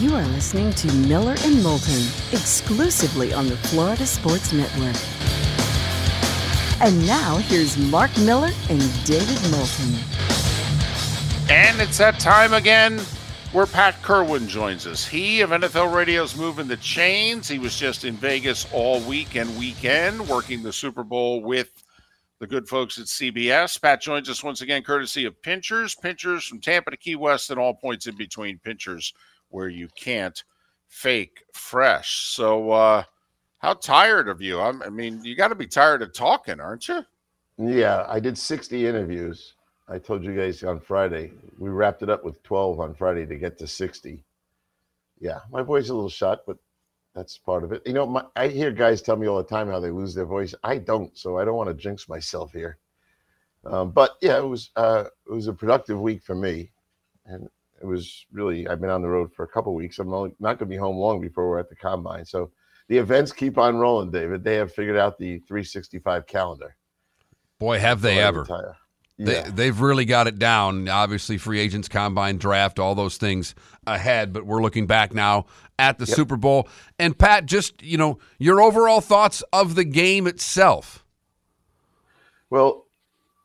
You are listening to Miller and Moulton exclusively on the Florida Sports Network. And now here's Mark Miller and David Moulton. And it's that time again where Pat Kirwan joins us. He of NFL Radio's moving the chains. He was just in Vegas all week and weekend working the Super Bowl with the good folks at CBS. Pat joins us once again, courtesy of Pinchers. Pinchers from Tampa to Key West and all points in between. Pinchers where you can't fake fresh. So, uh, how tired of you? I'm, i mean, you got to be tired of talking, aren't you? Yeah, I did 60 interviews. I told you guys on Friday. We wrapped it up with 12 on Friday to get to 60. Yeah, my voice is a little shot, but that's part of it. You know, my, I hear guys tell me all the time how they lose their voice. I don't, so I don't want to jinx myself here. Um, but yeah, it was uh, it was a productive week for me, and it was really I've been on the road for a couple weeks. I'm only, not going to be home long before we're at the combine. So the events keep on rolling, David. They have figured out the 365 calendar. Boy, have they ever! Yeah. They, they've really got it down. Obviously, free agents, combine, draft, all those things ahead. But we're looking back now at the yep. Super Bowl. And Pat, just you know, your overall thoughts of the game itself. Well,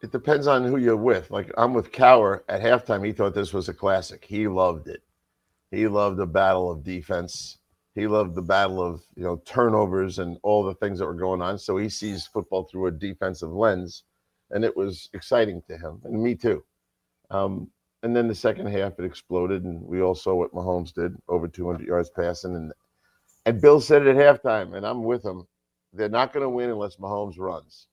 it depends on who you're with. Like I'm with Cowher at halftime. He thought this was a classic. He loved it. He loved the battle of defense. He loved the battle of you know turnovers and all the things that were going on. So he sees football through a defensive lens, and it was exciting to him and me too. Um, and then the second half, it exploded, and we all saw what Mahomes did over 200 yards passing. And and Bill said it at halftime, and I'm with him. They're not going to win unless Mahomes runs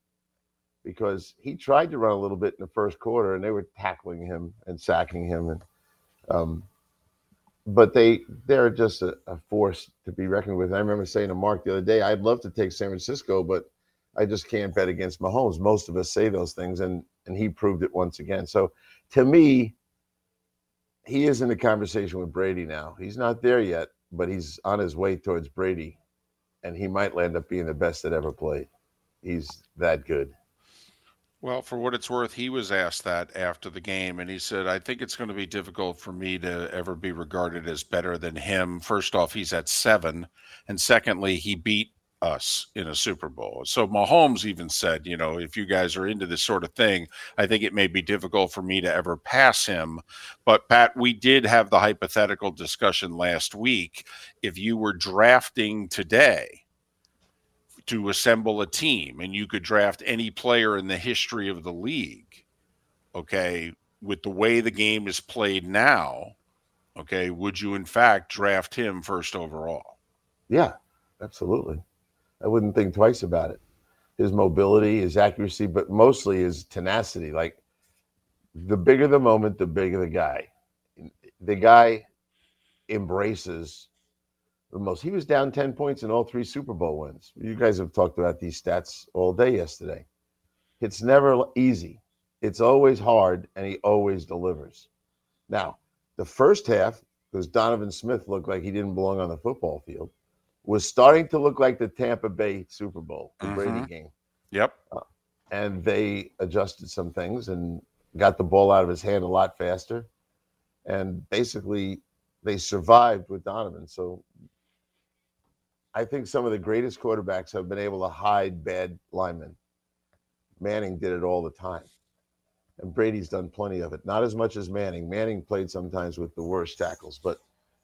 because he tried to run a little bit in the first quarter and they were tackling him and sacking him and um, but they they're just a, a, force to be reckoned with. I remember saying to Mark the other day, I'd love to take San Francisco, but I just can't bet against Mahomes. Most of us say those things, and and he proved it once again. So to me, he is in the conversation with Brady now. He's not there yet, but he's on his way towards Brady, and he might land up being the best that ever played. He's that good. Well, for what it's worth, he was asked that after the game, and he said, I think it's going to be difficult for me to ever be regarded as better than him. First off, he's at seven. And secondly, he beat us in a Super Bowl. So Mahomes even said, you know, if you guys are into this sort of thing, I think it may be difficult for me to ever pass him. But Pat, we did have the hypothetical discussion last week. If you were drafting today, to assemble a team and you could draft any player in the history of the league okay? With the way the game is played now okay would you in fact draft him first overall? Yeah absolutely. I wouldn't think twice about it. His mobility his accuracy but mostly his tenacity. Like the bigger the moment the bigger the guy. The guy embraces the most. He was down 10 points in all three Super Bowl wins. You guys have talked about these stats all day yesterday. It's never easy. It's always hard, and he always delivers. Now, the first half, because Donovan Smith looked like he didn't belong on the football field, was starting to look like the Tampa Bay Super Bowl, the mm-hmm. Brady game. Yep. Uh, and they adjusted some things and got the ball out of his hand a lot faster. And basically, they survived with Donovan. So I think some of the greatest quarterbacks have been able to hide bad linemen. Manning did it all the time. And Brady's done plenty of it. Not as much as Manning. Manning played sometimes with the worst tackles, but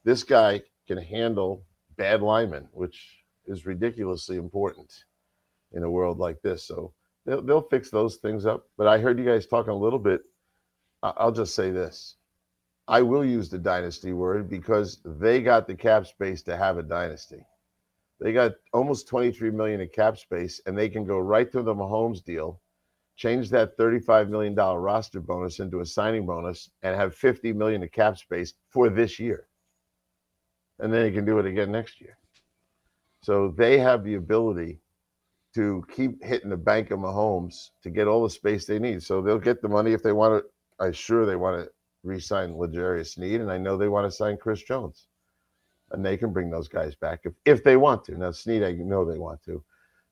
this guy can handle bad linemen, which is ridiculously important in a world like this. So they'll, they'll fix those things up. But I heard you guys talking a little bit. I'll just say this. I will use the dynasty word because they got the cap space to have a dynasty. They got almost 23 million in cap space, and they can go right to the Mahomes deal, change that 35 million dollar roster bonus into a signing bonus, and have 50 million in cap space for this year. And then he can do it again next year. So they have the ability to keep hitting the bank of Mahomes to get all the space they need. So they'll get the money if they want to. I'm sure they want to re-sign L'Jarius Sneed, and I know they want to sign Chris Jones and they can bring those guys back if, if they want to. Now, Sneed, I know they want to.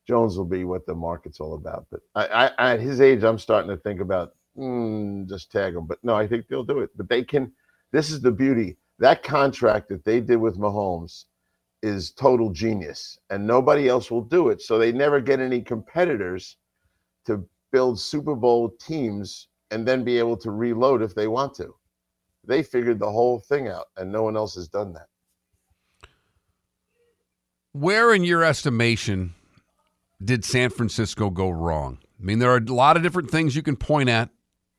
Jones will be what the market's all about. But I, I at his age, I'm starting to think about mm, just tag him. But no, I think they'll do it. But they can. This is the beauty. That contract that they did with Mahomes is total genius, and nobody else will do it. So they never get any competitors to build Super Bowl teams and then be able to reload if they want to. They figured the whole thing out, and no one else has done that. Where, in your estimation, did San Francisco go wrong? I mean, there are a lot of different things you can point at,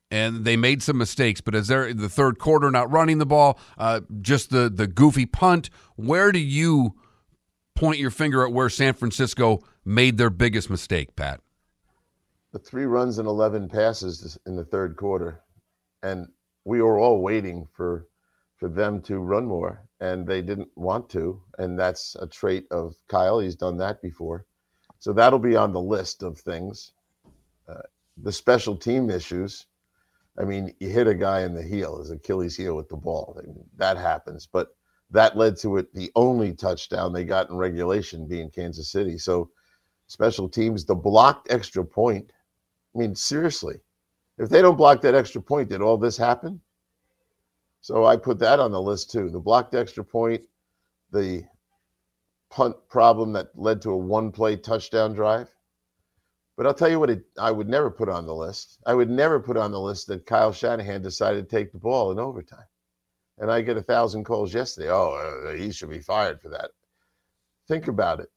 and they made some mistakes. But is there the third quarter not running the ball, uh, just the the goofy punt? Where do you point your finger at where San Francisco made their biggest mistake, Pat? The three runs and eleven passes in the third quarter, and we were all waiting for for them to run more, and they didn't want to, and that's a trait of Kyle. He's done that before, so that'll be on the list of things. Uh, the special team issues. I mean, you hit a guy in the heel, his Achilles heel with the ball. I mean, that happens, but that led to it the only touchdown they got in regulation being Kansas City. So special teams, the blocked extra point. I mean, seriously, if they don't block that extra point, did all this happen? So I put that on the list too. The blocked extra point, the punt problem that led to a one play touchdown drive. But I'll tell you what it, I would never put on the list. I would never put on the list that Kyle Shanahan decided to take the ball in overtime. And I get a thousand calls yesterday. Oh, uh, he should be fired for that. Think about it.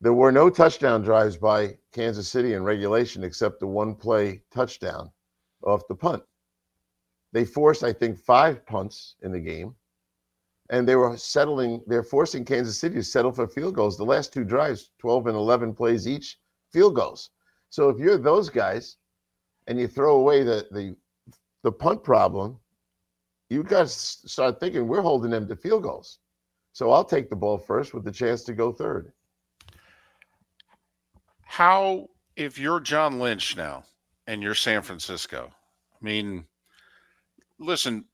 There were no touchdown drives by Kansas City in regulation except the one play touchdown off the punt. They forced, I think, five punts in the game. And they were settling, they're forcing Kansas City to settle for field goals. The last two drives, 12 and 11 plays each, field goals. So if you're those guys and you throw away the the the punt problem, you guys start thinking we're holding them to field goals. So I'll take the ball first with the chance to go third. How if you're John Lynch now and you're San Francisco? I mean, listen,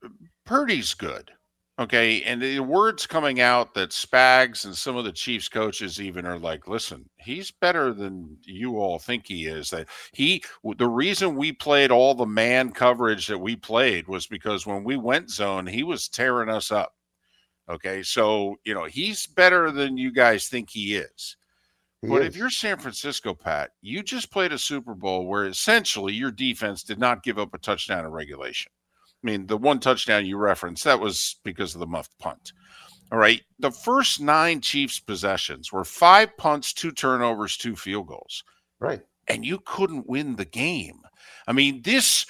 Purdy's good. Okay. And the words coming out that Spags and some of the Chiefs coaches even are like, listen, he's better than you all think he is. That he, the reason we played all the man coverage that we played was because when we went zone, he was tearing us up. Okay. So, you know, he's better than you guys think he is. He but is. if you're San Francisco, Pat, you just played a Super Bowl where essentially your defense did not give up a touchdown in regulation. I mean, the one touchdown you referenced, that was because of the muffed punt. All right. The first nine Chiefs possessions were five punts, two turnovers, two field goals. Right. And you couldn't win the game. I mean, this,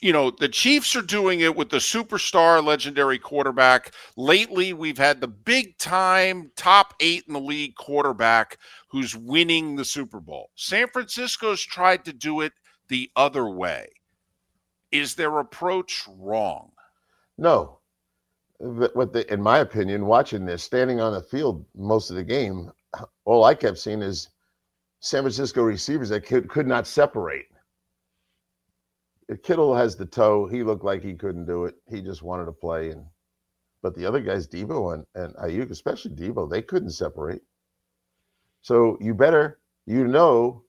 you know, the Chiefs are doing it with the superstar legendary quarterback. Lately, we've had the big time top eight in the league quarterback who's winning the Super Bowl. San Francisco's tried to do it the other way. Is their approach wrong? No. What the, in my opinion, watching this, standing on the field most of the game, all I kept seeing is San Francisco receivers that could, could not separate. Kittle has the toe. He looked like he couldn't do it. He just wanted to play. And but the other guys, Deebo and, and Aiyuk, especially Deebo, they couldn't separate. So you better, you know,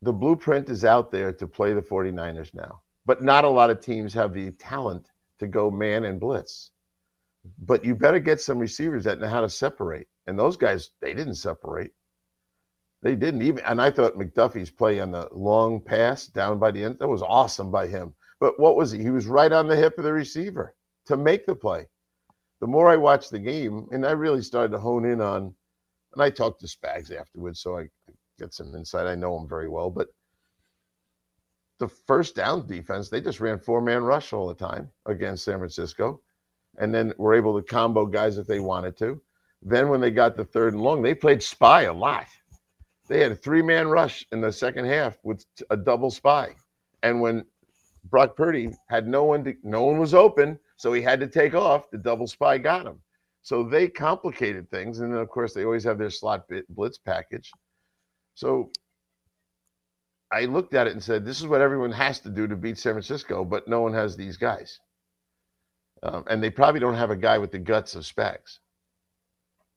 the blueprint is out there to play the 49ers now but not a lot of teams have the talent to go man and blitz. But you better get some receivers that know how to separate. And those guys, they didn't separate. They didn't even. And I thought McDuffie's play on the long pass down by the end, that was awesome by him. But what was he? He was right on the hip of the receiver to make the play. The more I watched the game, and I really started to hone in on, and I talked to Spags afterwards, so I get some insight. I know him very well, but the first down defense, they just ran four man rush all the time against San Francisco. And then were able to combo guys if they wanted to. Then when they got the third and long, they played spy a lot. They had a three man rush in the second half with a double spy. And when Brock Purdy had no one, to, no one was open, so he had to take off. The double spy got him. So they complicated things, and then of course they always have their slot blitz package. So I looked at it and said, this is what everyone has to do to beat San Francisco, but no one has these guys. Um, and they probably don't have a guy with the guts of Spags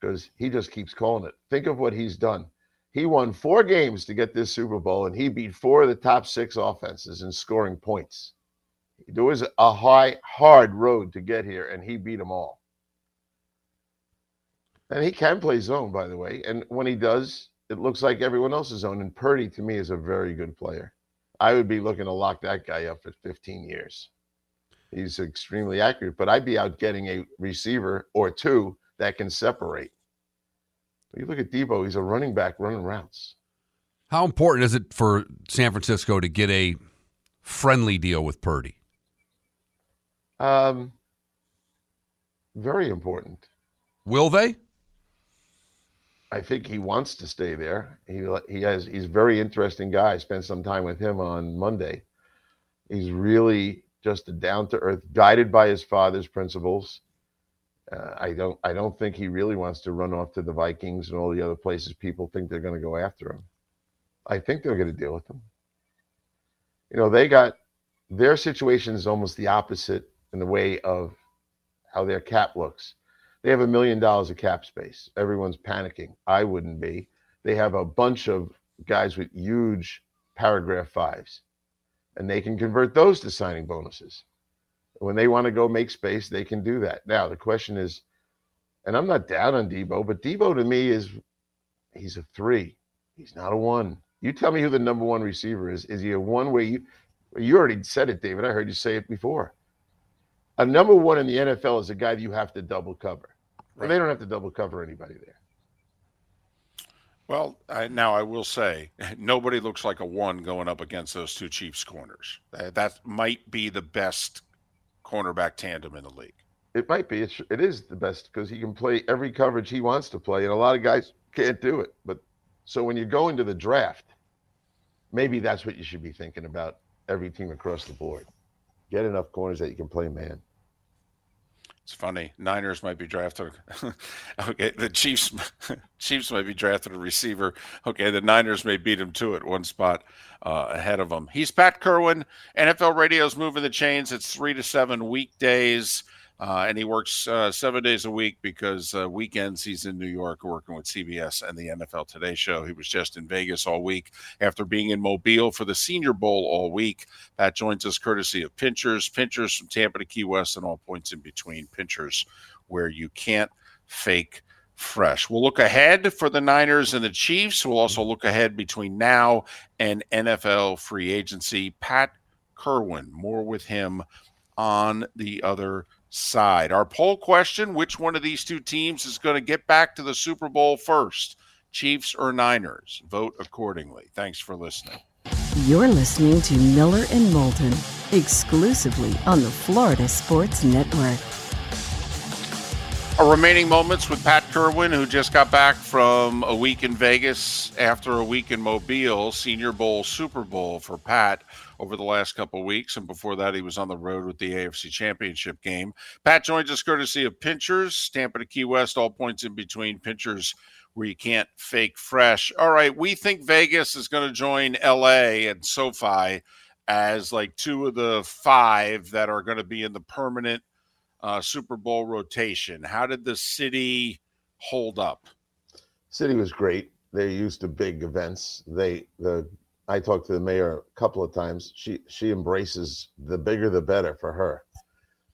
because he just keeps calling it. Think of what he's done. He won four games to get this Super Bowl, and he beat four of the top six offenses in scoring points. There was a high, hard road to get here, and he beat them all. And he can play zone, by the way. And when he does, it looks like everyone else's zone. And Purdy, to me, is a very good player. I would be looking to lock that guy up for 15 years. He's extremely accurate, but I'd be out getting a receiver or two that can separate. You look at Deebo, he's a running back running routes. How important is it for San Francisco to get a friendly deal with Purdy? Um, very important. Will they? I think he wants to stay there. He he has he's a very interesting guy. I spent some time with him on Monday. He's really just a down to earth, guided by his father's principles. Uh, I don't I don't think he really wants to run off to the Vikings and all the other places people think they're going to go after him. I think they're going to deal with him. You know, they got their situation is almost the opposite in the way of how their cap looks. They have a million dollars of cap space. Everyone's panicking. I wouldn't be. They have a bunch of guys with huge paragraph fives, and they can convert those to signing bonuses. When they want to go make space, they can do that. Now, the question is, and I'm not down on Deebo, but Deebo to me is he's a three. He's not a one. You tell me who the number one receiver is. Is he a one way you you already said it, David. I heard you say it before. A number one in the NFL is a guy that you have to double cover. Right. And they don't have to double cover anybody there. Well, I, now I will say nobody looks like a one going up against those two Chiefs corners. That might be the best cornerback tandem in the league. It might be. It's, it is the best because he can play every coverage he wants to play, and a lot of guys can't do it. But so when you go into the draft, maybe that's what you should be thinking about every team across the board. Get enough corners that you can play man. It's funny. Niners might be drafted. okay, the Chiefs Chiefs might be drafted a receiver. Okay, the Niners may beat him to it one spot uh, ahead of him. He's Pat Kirwan. NFL Radio's moving the chains. It's three to seven weekdays. Uh, and he works uh, seven days a week because uh, weekends he's in New York working with CBS and the NFL Today show. He was just in Vegas all week after being in Mobile for the Senior Bowl all week. Pat joins us courtesy of Pinchers, Pinchers from Tampa to Key West and all points in between. Pinchers, where you can't fake fresh. We'll look ahead for the Niners and the Chiefs. We'll also look ahead between now and NFL free agency. Pat Kirwan, more with him on the other side. Our poll question which one of these two teams is going to get back to the Super Bowl first, Chiefs or Niners? Vote accordingly. Thanks for listening. You're listening to Miller and Moulton exclusively on the Florida Sports Network. Our remaining moments with Pat Kirwan, who just got back from a week in Vegas after a week in Mobile, Senior Bowl, Super Bowl for Pat over the last couple weeks. And before that, he was on the road with the AFC Championship game. Pat joins us courtesy of Pinchers, Tampa to Key West, all points in between. Pinchers where you can't fake fresh. All right, we think Vegas is going to join LA and SoFi as like two of the five that are going to be in the permanent uh, Super Bowl rotation. How did the city hold up? City was great. They're used to big events. They the I talked to the mayor a couple of times. She she embraces the bigger the better for her.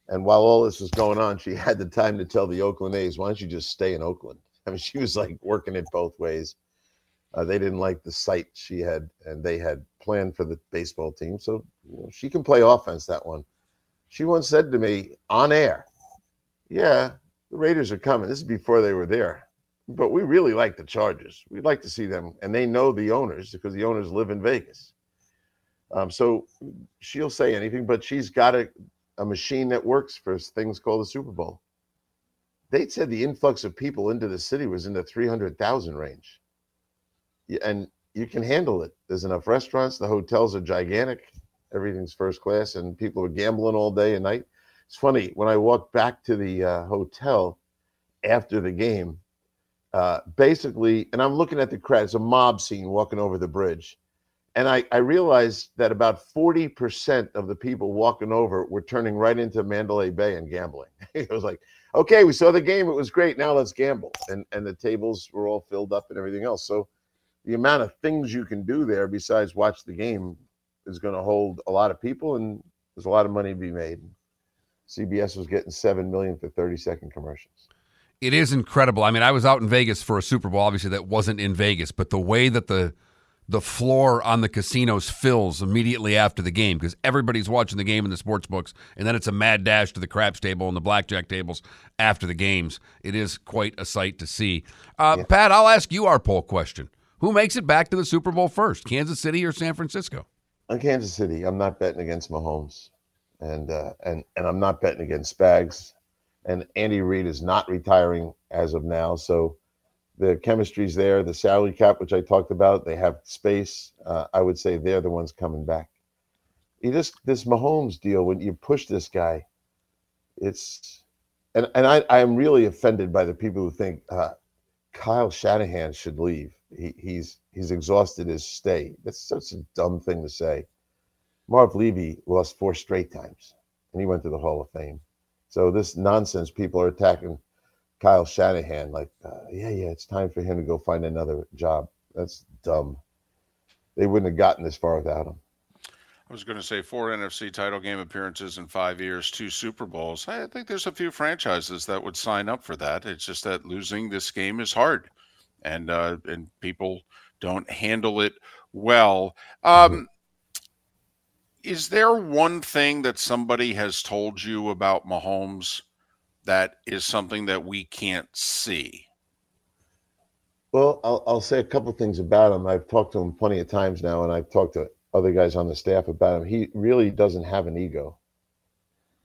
And while all this was going on, she had the time to tell the Oakland A's, "Why don't you just stay in Oakland?" I mean, she was like working it both ways. Uh, they didn't like the site she had, and they had planned for the baseball team, so you know, she can play offense. That one. She once said to me on air, "Yeah, the Raiders are coming." This is before they were there but we really like the Chargers. We'd like to see them, and they know the owners because the owners live in Vegas. Um, so she'll say anything, but she's got a, a machine that works for things called the Super Bowl. They said the influx of people into the city was in the 300,000 range. And you can handle it. There's enough restaurants. The hotels are gigantic. Everything's first class, and people are gambling all day and night. It's funny when I walked back to the uh, hotel after the game uh, basically, and I'm looking at the crowd, it's a mob scene walking over the bridge. And I, I realized that about 40% of the people walking over were turning right into Mandalay Bay and gambling. it was like, okay, we saw the game. It was great. Now let's gamble. And, and the tables were all filled up and everything else. So the amount of things you can do there besides watch the game is going to hold a lot of people. And There's a lot of money to be made. CBS was getting seven million for 30 second commercials. It is incredible. I mean, I was out in Vegas for a Super Bowl. Obviously, that wasn't in Vegas, but the way that the the floor on the casinos fills immediately after the game because everybody's watching the game in the sports books, and then it's a mad dash to the craps table and the blackjack tables after the games. It is quite a sight to see. Uh, yeah. Pat, I'll ask you our poll question: Who makes it back to the Super Bowl first, Kansas City or San Francisco? On Kansas City, I'm not betting against Mahomes, and uh, and and I'm not betting against Spags, and Andy Reid is not retiring as of now, so the chemistry's there. The salary cap, which I talked about, they have space. Uh, I would say they're the ones coming back. You just this Mahomes deal when you push this guy, it's and and I I am really offended by the people who think uh, Kyle Shanahan should leave. He, he's he's exhausted his stay. That's such a dumb thing to say. Marv Levy lost four straight times, and he went to the Hall of Fame. So this nonsense people are attacking Kyle Shanahan, like, uh, yeah, yeah, it's time for him to go find another job. That's dumb. They wouldn't have gotten this far without him. I was going to say four NFC title game appearances in five years, two Super Bowls. I think there's a few franchises that would sign up for that. It's just that losing this game is hard, and uh, and people don't handle it well. Um, mm-hmm. Is there one thing that somebody has told you about Mahomes? that is something that we can't see? Well, I'll, I'll say a couple things about him. I've talked to him plenty of times now, and I've talked to other guys on the staff about him. He really doesn't have an ego.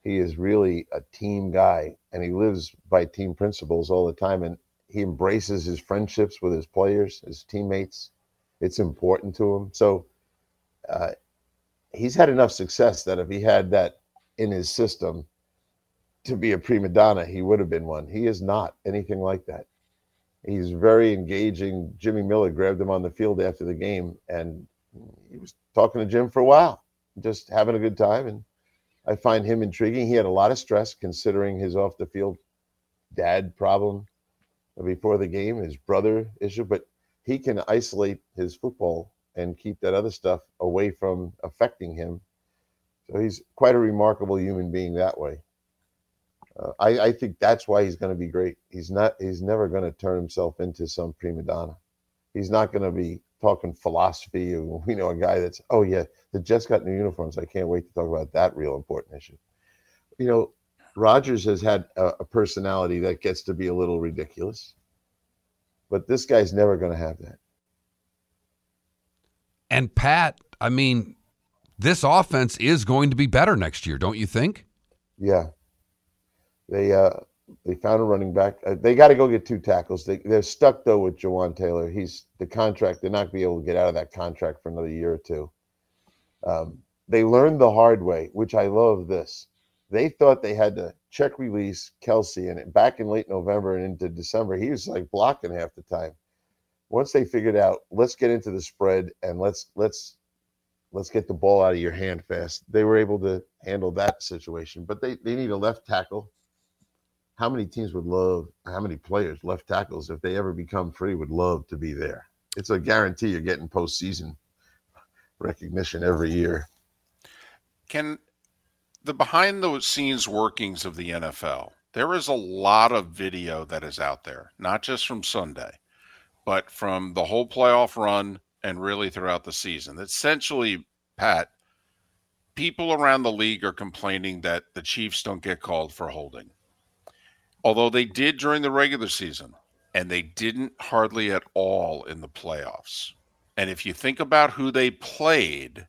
He is really a team guy, and he lives by team principles all the time. And he embraces his friendships with his players, his teammates. It's important to him. So uh, he's had enough success that if he had that in his system, to be a prima donna, he would have been one. He is not anything like that. He's very engaging. Jimmy Miller grabbed him on the field after the game, and he was talking to Jim for a while, just having a good time. And I find him intriguing. He had a lot of stress considering his off the field dad problem before the game, his brother issue, but he can isolate his football and keep that other stuff away from affecting him. So he's quite a remarkable human being that way. Uh, I, I think that's why he's going to be great. He's not. He's never going to turn himself into some prima donna. He's not going to be talking philosophy. We know a guy that's oh yeah, the Jets got new uniforms. I can't wait to talk about that real important issue. You know, Rodgers has had a, a personality that gets to be a little ridiculous, but this guy's never going to have that. And Pat, I mean, this offense is going to be better next year, don't you think? Yeah, they uh, they found a running back. Uh, they got to go get two tackles. They they're stuck though with Jawaan Taylor. He's the contract. They're not gonna be able to get out of that contract for another year or two. Um, they learned the hard way, which I love. This they thought they had to check release Kelce, and back in late November and into December, he was like blocking half the time. Once they figured out, let's get into the spread and let's let's let's get the ball out of your hand fast. They were able to handle that situation, but they they need a left tackle how many teams would love, how many players, left tackles, if they ever become free, would love to be there? It's a guarantee you're getting postseason recognition every year. Can the behind the scenes workings of the NFL, there is a lot of video that is out there, not just from Sunday, but from the whole playoff run and really throughout the season. Essentially, Pat, people around the league are complaining that the Chiefs don't get called for holding although they did during the regular season, and they didn't hardly at all in the playoffs. And if you think about who they played,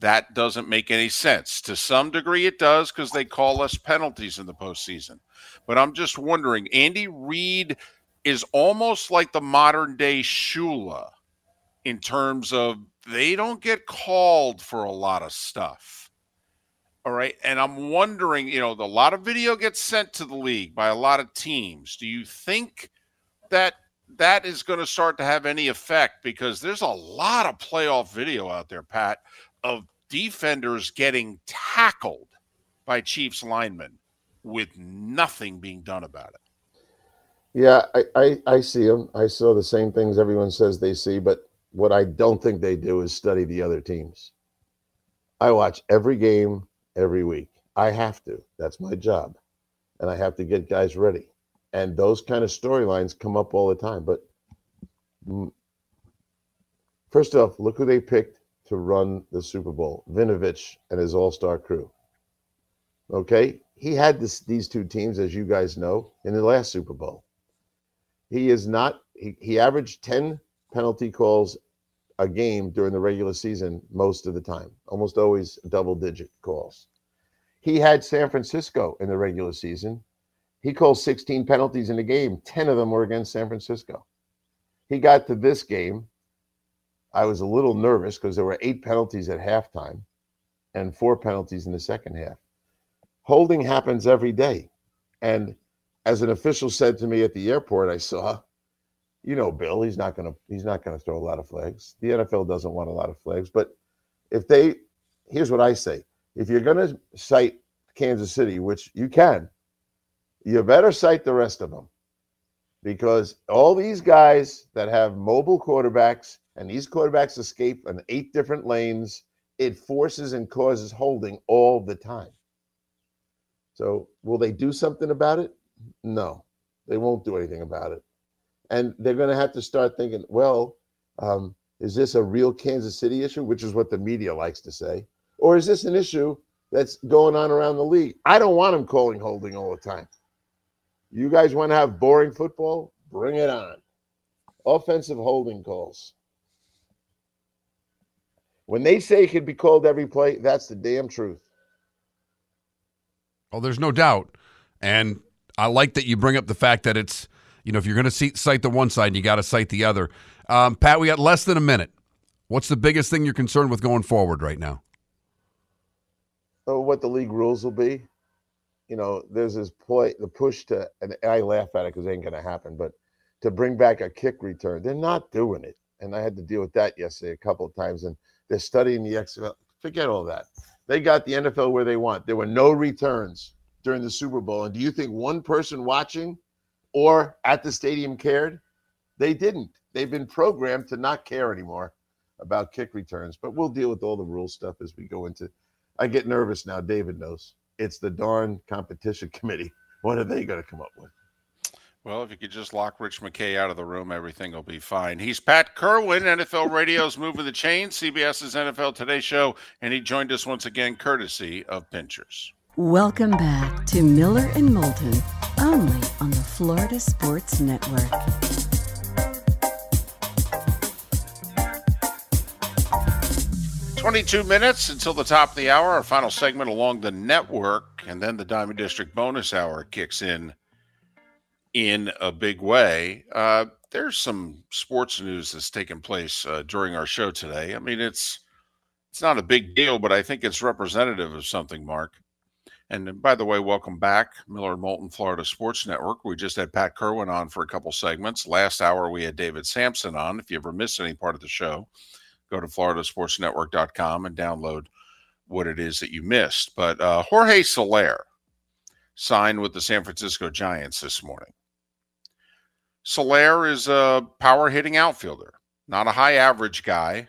that doesn't make any sense. To some degree, it does because they call less penalties in the postseason. But I'm just wondering, Andy Reid is almost like the modern day Shula in terms of they don't get called for a lot of stuff. All right. And I'm wondering, you know, a lot of video gets sent to the league by a lot of teams. Do you think that that is going to start to have any effect? Because there's a lot of playoff video out there, Pat, of defenders getting tackled by Chiefs linemen with nothing being done about it. Yeah, I, I, I see them. I saw the same things everyone says they see, but what I don't think they do is study the other teams. I watch every game every week. I have to. That's my job. And I have to get guys ready. And those kind of storylines come up all the time. But first off, look who they picked to run the Super Bowl Vinovich and his all star crew. Okay. He had this, these two teams, as you guys know, in the last Super Bowl. He is not, he, he averaged 10 penalty calls a game during the regular season most of the time, almost always double digit calls. He had San Francisco in the regular season. He called 16 penalties in the game, 10 of them were against San Francisco. He got to this game. I was a little nervous because there were eight penalties at halftime and four penalties in the second half. Holding happens every day. And as an official said to me at the airport, I saw, you know, Bill, he's not to he's not to throw a lot of flags. The NFL doesn't want a lot of flags, but if they here's what I say. If you're to cite Kansas City, which you can, you better cite the rest of them. Because all these guys that have mobile quarterbacks and these quarterbacks escape in eight different lanes, it forces and causes holding all the time. So, will they do something about it? No, they won't do anything about it. And they're going to have to start thinking, well, um, is this a real Kansas City issue, which is what the media likes to say? Or is this an issue that's going on around the league? I don't want them calling holding all the time. You guys want to have boring football? Bring it on. Offensive holding calls. When they say it could be called every play, that's the damn truth. Oh, there's no doubt. And I like that you bring up the fact that it's, you know, if you're going to cite the one side, you got to cite the other. Um, Pat, we got less than a minute. What's the biggest thing you're concerned with going forward right now? What the league rules will be. You know, there's this the push to, and I laugh at it because it ain't going to happen, but to bring back a kick return, they're not doing it. And I had to deal with that yesterday a couple of times. And they're studying the XFL. Forget all that. They got the NFL where they want. There were no returns during the Super Bowl. And do you think one person watching or at the stadium cared? They didn't. They've been programmed to not care anymore about kick returns. But we'll deal with all the rule stuff as we go into. I get nervous now. David knows. It's the darn competition committee. What are they going to come up with? Well, if you could just lock Rich McKay out of the room, everything will be fine. He's Pat Kirwan, NFL Radio's Moving the Chain, CBS's NFL Today Show, and he joined us once again courtesy of Pinchers. Welcome back to Miller and Moulton, only on the Florida Sports Network. Twenty-two minutes until the top of the hour. Our final segment along the network, and then the Diamond District bonus hour kicks in in a big way. Uh, there's some sports news that's taken place uh, during our show today. I mean, it's it's not a big deal, but I think it's representative of something, Mark. And by the way, welcome back, Miller Moulton, Florida Sports Network. We just had Pat Kirwan on for a couple segments. Last hour, we had David Samson on. If you ever missed any part of the show, go to floridasportsnetwork.com and download what it is that you missed. But uh, Jorge Soler signed with the San Francisco Giants this morning. Soler is a power hitting outfielder, not a high average guy,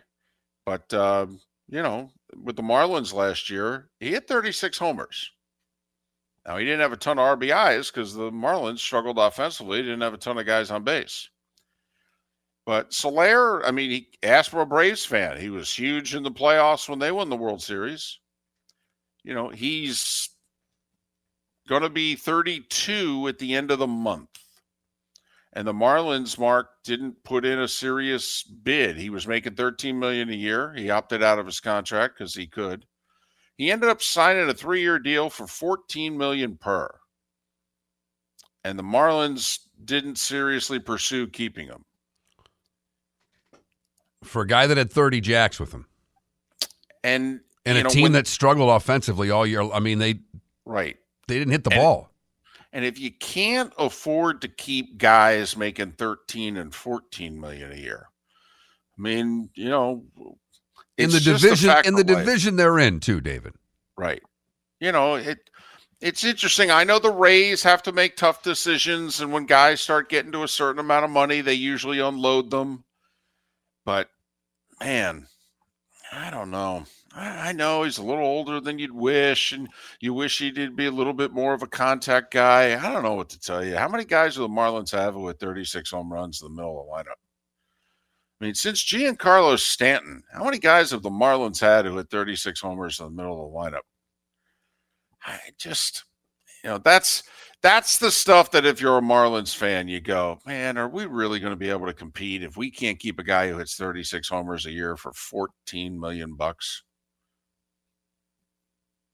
but, uh, you know, with the Marlins last year, he hit 36 homers. Now, he didn't have a ton of RBIs because the Marlins struggled offensively. He didn't have a ton of guys on base. But Soler, I mean, he asked for a Braves fan. He was huge in the playoffs when they won the World Series. You know, he's going to be 32 at the end of the month. And the Marlins, Mark, didn't put in a serious bid. He was making 13 million a year. He opted out of his contract because he could. He ended up signing a three-year deal for 14 million per. And the Marlins didn't seriously pursue keeping him. For a guy that had 30 jacks with him. And and a know, team when, that struggled offensively all year. I mean, they right. They didn't hit the and, ball. And if you can't afford to keep guys making 13 and 14 million a year, I mean, you know, in the division in the division they're in too, David. Right. You know, it it's interesting. I know the Rays have to make tough decisions and when guys start getting to a certain amount of money, they usually unload them. But man, I don't know. I know he's a little older than you'd wish, and you wish he'd be a little bit more of a contact guy. I don't know what to tell you. How many guys do the Marlins have with 36 home runs in the middle of the lineup? I mean, since Giancarlo Stanton, how many guys have the Marlins had who had 36 homers in the middle of the lineup? I just, you know, that's that's the stuff that if you're a Marlins fan, you go, man, are we really going to be able to compete if we can't keep a guy who hits 36 homers a year for 14 million bucks?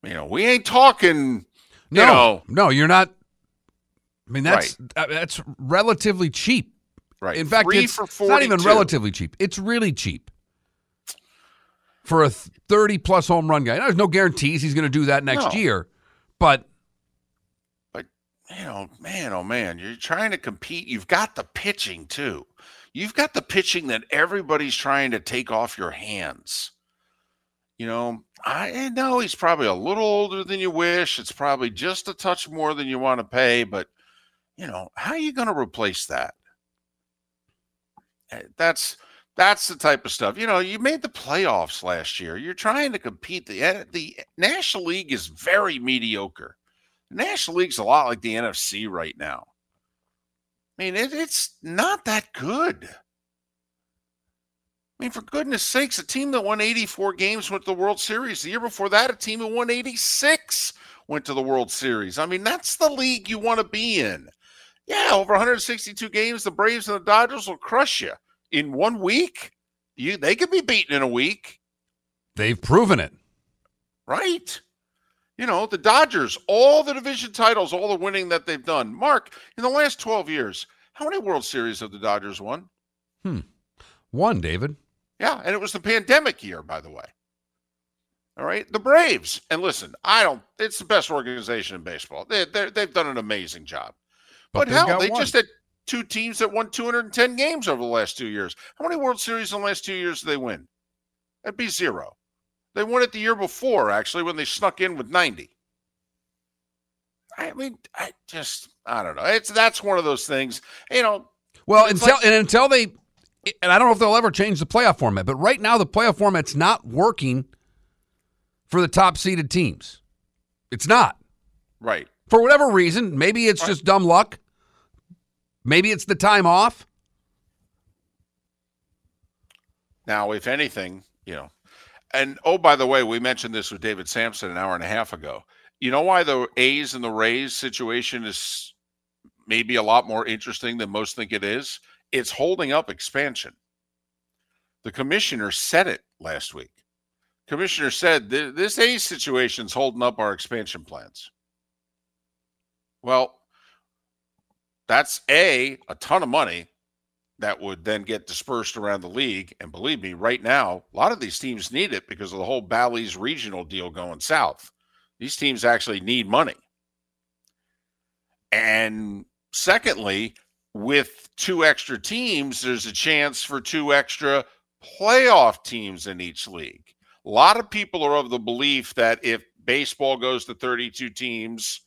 You know, we ain't talking. No, you know, no, you're not. I mean, that's right. uh, that's relatively cheap. Right. In fact, it's, it's not even relatively cheap. It's really cheap for a 30 plus home run guy. Now, there's no guarantees he's going to do that next no. year, but but you know, man, oh man, you're trying to compete. You've got the pitching too. You've got the pitching that everybody's trying to take off your hands. You know, I know he's probably a little older than you wish. It's probably just a touch more than you want to pay, but you know, how are you going to replace that? Eh, that's that's the type of stuff. You know, you made the playoffs last year. You're trying to compete. The eh, the National League is very mediocre. The National League's a lot like the NFC right now. I mean, it, it's not that good. I mean, for goodness sakes, a team that won 84 games went to the World Series. The year before that, a team that won 86 went to the World Series. I mean, that's the league you want to be in. Yeah, over 162 games, the Braves and the Dodgers will crush you in one week. You they could be beaten in a week. They've proven it. Right. You know, the Dodgers, all the division titles, all the winning that they've done. Mark, in the last 12 years, how many World Series have the Dodgers won? Hmm. One, David. Yeah, and it was the pandemic year, by the way. All right, the Braves. And listen, I don't. It's the best organization in baseball. They, they've done an amazing job. But, but hell, they one. just had two teams that won 210 games over the last two years. How many World Series in the last two years did they win? That'd be zero. They won it the year before, actually, when they snuck in with 90. I mean, I just, I don't know. It's that's one of those things, you know. Well, until like, and until they, and I don't know if they'll ever change the playoff format, but right now the playoff format's not working for the top seeded teams. It's not. Right. For whatever reason, maybe it's right. just dumb luck. Maybe it's the time off. Now, if anything, you know, and oh, by the way, we mentioned this with David Samson an hour and a half ago. You know why the A's and the Rays situation is maybe a lot more interesting than most think it is? It's holding up expansion. The commissioner said it last week. Commissioner said this A's situation's holding up our expansion plans. Well, that's a a ton of money that would then get dispersed around the league. And believe me, right now, a lot of these teams need it because of the whole Bally's regional deal going south. These teams actually need money. And secondly, with two extra teams, there's a chance for two extra playoff teams in each league. A lot of people are of the belief that if baseball goes to 32 teams,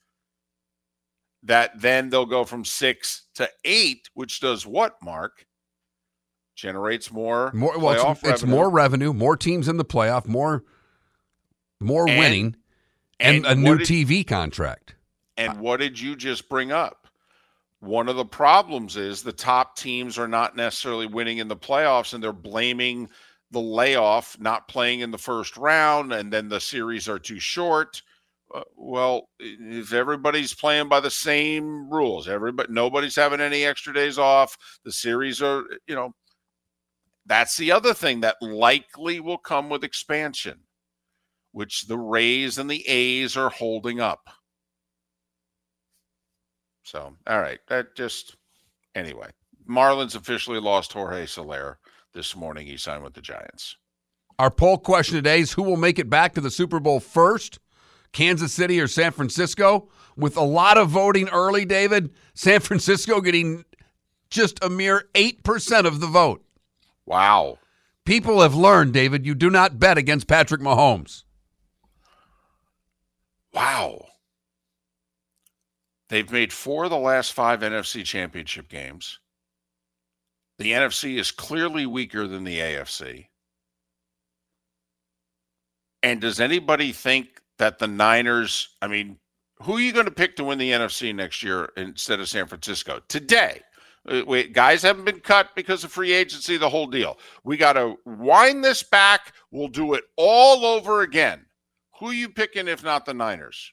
that then they'll go from six to eight, which does what, Mark? Generates more. More. Well, it's, it's, more revenue, more teams in the playoff, more, more and, winning, and, and a new did, TV contract. And what did you just bring up? One of the problems is the top teams are not necessarily winning in the playoffs, and they're blaming the layoff, not playing in the first round, and then the series are too short Uh, well, if everybody's playing by the same rules, everybody nobody's having any extra days off, the series are, you know, that's the other thing that likely will come with expansion, which the Rays and the A's are holding up. So, all right, that just anyway. Marlins officially lost Jorge Soler this morning. He signed with the Giants. Our poll question today is who will make it back to the Super Bowl first? Kansas City or San Francisco. With a lot of voting early, David, San Francisco getting just a mere 8% of the vote. Wow. People have learned, David, you do not bet against Patrick Mahomes. Wow. They've made four of the last five NFC championship games. The NFC is clearly weaker than the AFC. And does anybody think that the Niners, I mean, who are you going to pick to win the NFC next year instead of San Francisco? Today, uh, Wait, guys haven't been cut because of free agency, the whole deal. We got to wind this back. We'll do it all over again. Who are you picking if not the Niners?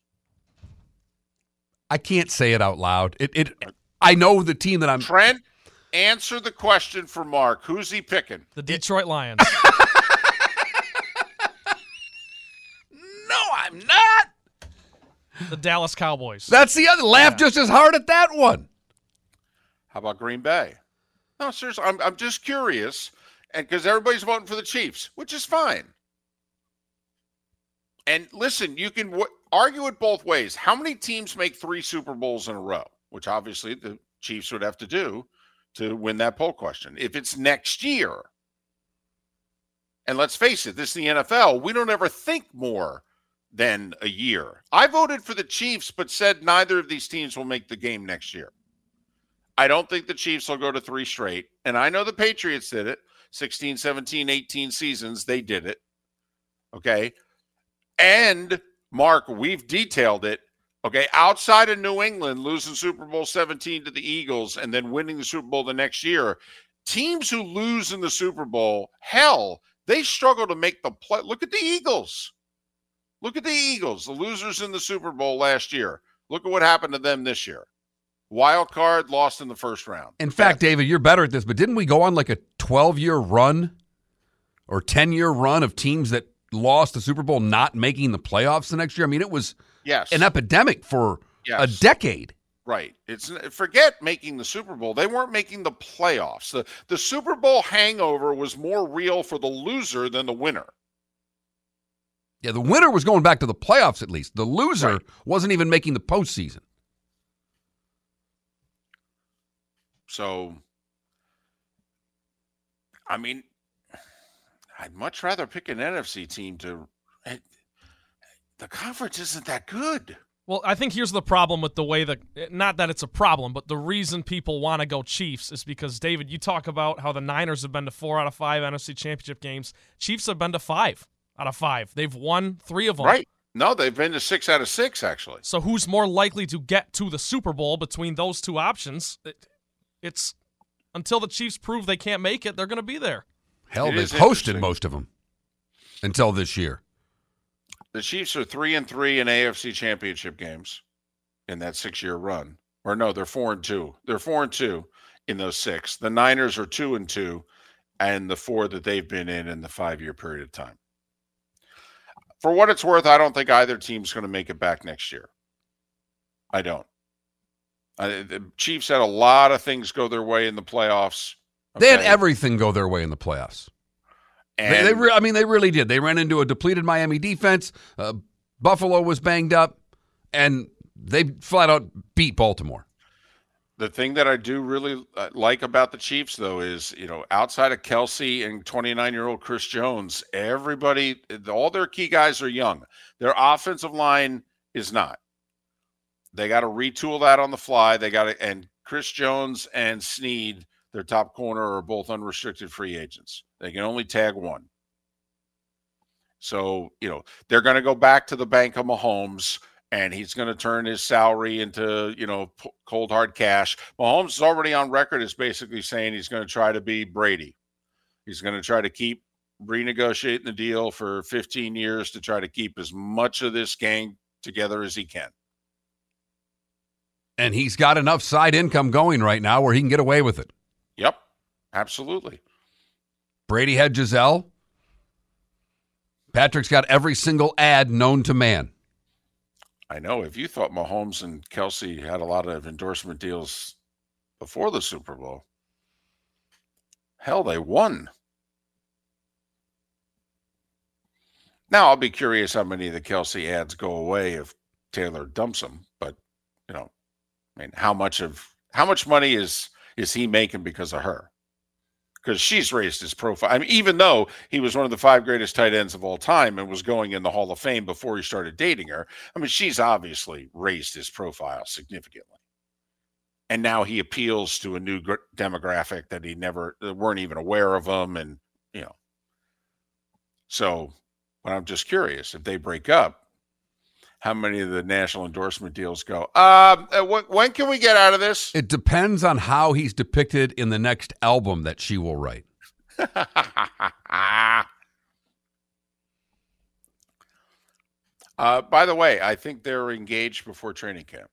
I can't say it out loud. It, it I know the team that I'm. Trent, answer the question for Mark. Who's he picking? The Detroit Lions. no, I'm not. The Dallas Cowboys. That's the other. Laugh yeah. just as hard at that one. How about Green Bay? No, seriously, I'm, I'm just curious, and because everybody's voting for the Chiefs, which is fine. And listen, you can w- argue it both ways. How many teams make three Super Bowls in a row? Which obviously the Chiefs would have to do to win that poll question. If it's next year, and let's face it, this is the NFL, we don't ever think more than a year. I voted for the Chiefs, but said neither of these teams will make the game next year. I don't think the Chiefs will go to three straight. And I know the Patriots did it 16, 17, 18 seasons. They did it. Okay. And Mark, we've detailed it. Okay. Outside of New England, losing Super Bowl 17 to the Eagles and then winning the Super Bowl the next year, teams who lose in the Super Bowl, hell, they struggle to make the play. Look at the Eagles. Look at the Eagles, the losers in the Super Bowl last year. Look at what happened to them this year. Wild card lost in the first round. In fact, David, you're better at this, but didn't we go on like a 12 year run or 10 year run of teams that lost the Super Bowl not making the playoffs the next year? I mean, it was yes. an epidemic for yes. a decade. Right. It's forget making the Super Bowl. They weren't making the playoffs. The the Super Bowl hangover was more real for the loser than the winner. Yeah, the winner was going back to the playoffs at least. The loser right. wasn't even making the postseason. So, I mean, I'd much rather pick an NFC team to. Eh, the conference isn't that good. Well, I think here's the problem with the way that not that it's a problem, but the reason people want to go Chiefs is because David, you talk about how the Niners have been to 4 out of 5 NFC Championship games. Chiefs have been to 5 out of 5. They've won 3 of them. Right. No, they've been to 6 out of 6 actually. So who's more likely to get to the Super Bowl between those two options? it's until the Chiefs prove they can't make it, they're going to be there. Hell, it they've hosted most of them until this year. The Chiefs are three and three in AFC Championship games in that six-year run. Or no, they're four and two. They're four and two in those six. The Niners are two and two, and the four that they've been in in the five-year period of time. For what it's worth, I don't think either team's going to make it back next year. I don't. Uh, the Chiefs had a lot of things go their way in the playoffs. Okay? They had everything go their way in the playoffs. And they, they re- I mean, they really did. They ran into a depleted Miami defense. Uh, Buffalo was banged up, and they flat out beat Baltimore. The thing that I do really uh, like about the Chiefs, though, is you know outside of Kelce and 29 year old Chris Jones, everybody, all their key guys are young. Their offensive line is not. They got to retool that on the fly. They got to, and Chris Jones and Sneed, their top corner, are both unrestricted free agents. They can only tag one. So, you know, they're going to go back to the bank of Mahomes and he's going to turn his salary into, you know, cold hard cash. Mahomes is already on record as basically saying he's going to try to be Brady. He's going to try to keep renegotiating the deal for 15 years to try to keep as much of this gang together as he can. And he's got enough side income going right now where he can get away with it. Yep, absolutely. Brady had Gisele. Patrick's got every single ad known to man. I know. If you thought Mahomes and Kelce had a lot of endorsement deals before the Super Bowl, hell, they won. Now, I'll be curious how many of the Kelce ads go away if Taylor dumps them, but, you know, I mean, how much of how much money is is he making because of her? Because she's raised his profile. I mean, even though he was one of the five greatest tight ends of all time and was going in the Hall of Fame before he started dating her, I mean, she's obviously raised his profile significantly. And now he appeals to a new gr- demographic that he never weren't even aware of him, and you know, so But I'm just curious if they break up, how many of the national endorsement deals go? Um, uh, when, when can we get out of this? It depends on how he's depicted in the next album that she will write. uh, by the way, I think they're engaged before training camp.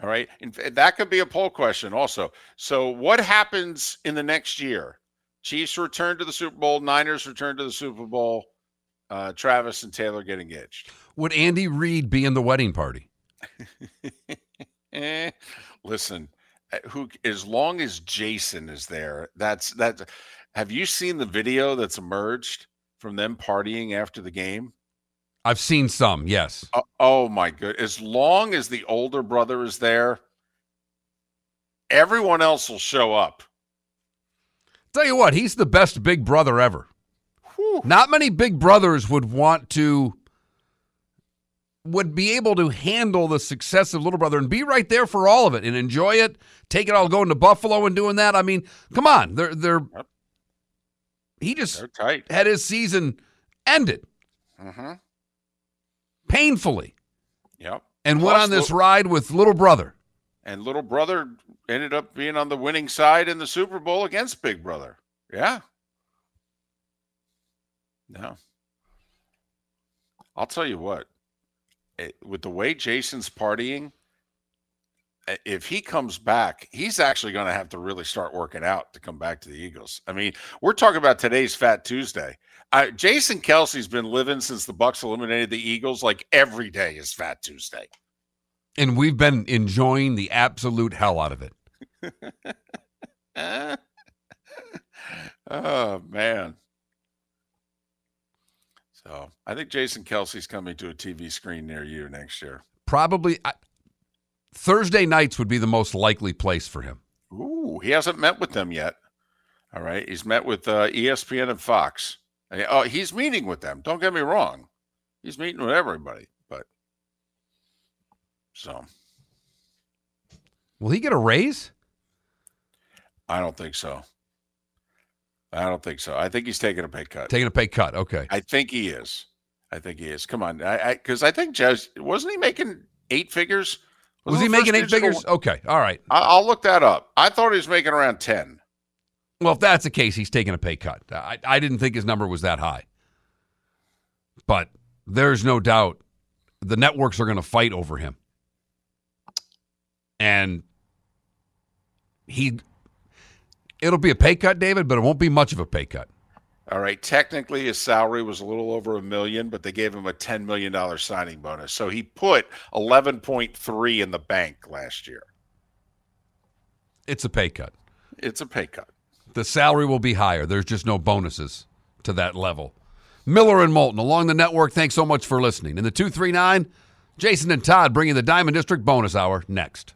All right. And that could be a poll question also. So, what happens in the next year? Chiefs return to the Super Bowl, Niners return to the Super Bowl. Uh, Travis and Taylor get engaged. Would Andy Reid be in the wedding party? eh, listen, uh, who as long as Jason is there, that's that. Have you seen the video that's emerged from them partying after the game? I've seen some, yes. Oh, oh my good. As long as the older brother is there, everyone else will show up. Tell you what, he's the best big brother ever. Not many big brothers would want to would be able to handle the success of little brother and be right there for all of it and enjoy it, take it all going to Buffalo and doing that. I mean, come on. They're they're yep. he just had his season ended. Mm-hmm painfully. Yep. And Plus, went on this ride with little brother. And little brother ended up being on the winning side in the Super Bowl against Big Brother. Yeah. No. I'll tell you what. It, eh, with the way Jason's partying, eh, if he comes back, he's actually going to have to really start working out to come back to the Eagles. I mean, we're talking about today's Fat Tuesday. Jason Kelce's been living since the Bucks eliminated the Eagles. Like every day is Fat Tuesday, and we've been enjoying the absolute hell out of it. oh man! So I think Jason Kelce's coming to a TV screen near you next year. Probably I, Thursday nights would be the most likely place for him. Ooh, he hasn't met with them yet. All right, he's met with uh, ESPN and Fox. Oh, he's meeting with them. Don't get me wrong. He's meeting with everybody, but so. Will he get a raise? I don't think so. I don't think so. I think he's taking a pay cut. Taking a pay cut. Okay. I think he is. I think he is. Come on, I because I, I, think Jazz wasn't he making eight figures? Was, was he making eight figures? Okay, all right. I, will look that up. I thought he was making around ten. Well, if that's the case, he's taking a pay cut. I, I didn't think his number was that high. But there's no doubt the networks are going to fight over him. And he it'll be a pay cut, David, but it won't be much of a pay cut. All right. Technically, his salary was a little over a million, but they gave him a $10 million signing bonus. So he put 11.3 in the bank last year. It's a pay cut. It's a pay cut. The salary will be higher. There's just no bonuses to that level. Miller and Moulton along the network. Thanks so much for listening. In the 239, Jason and Todd bringing the Diamond District bonus hour next.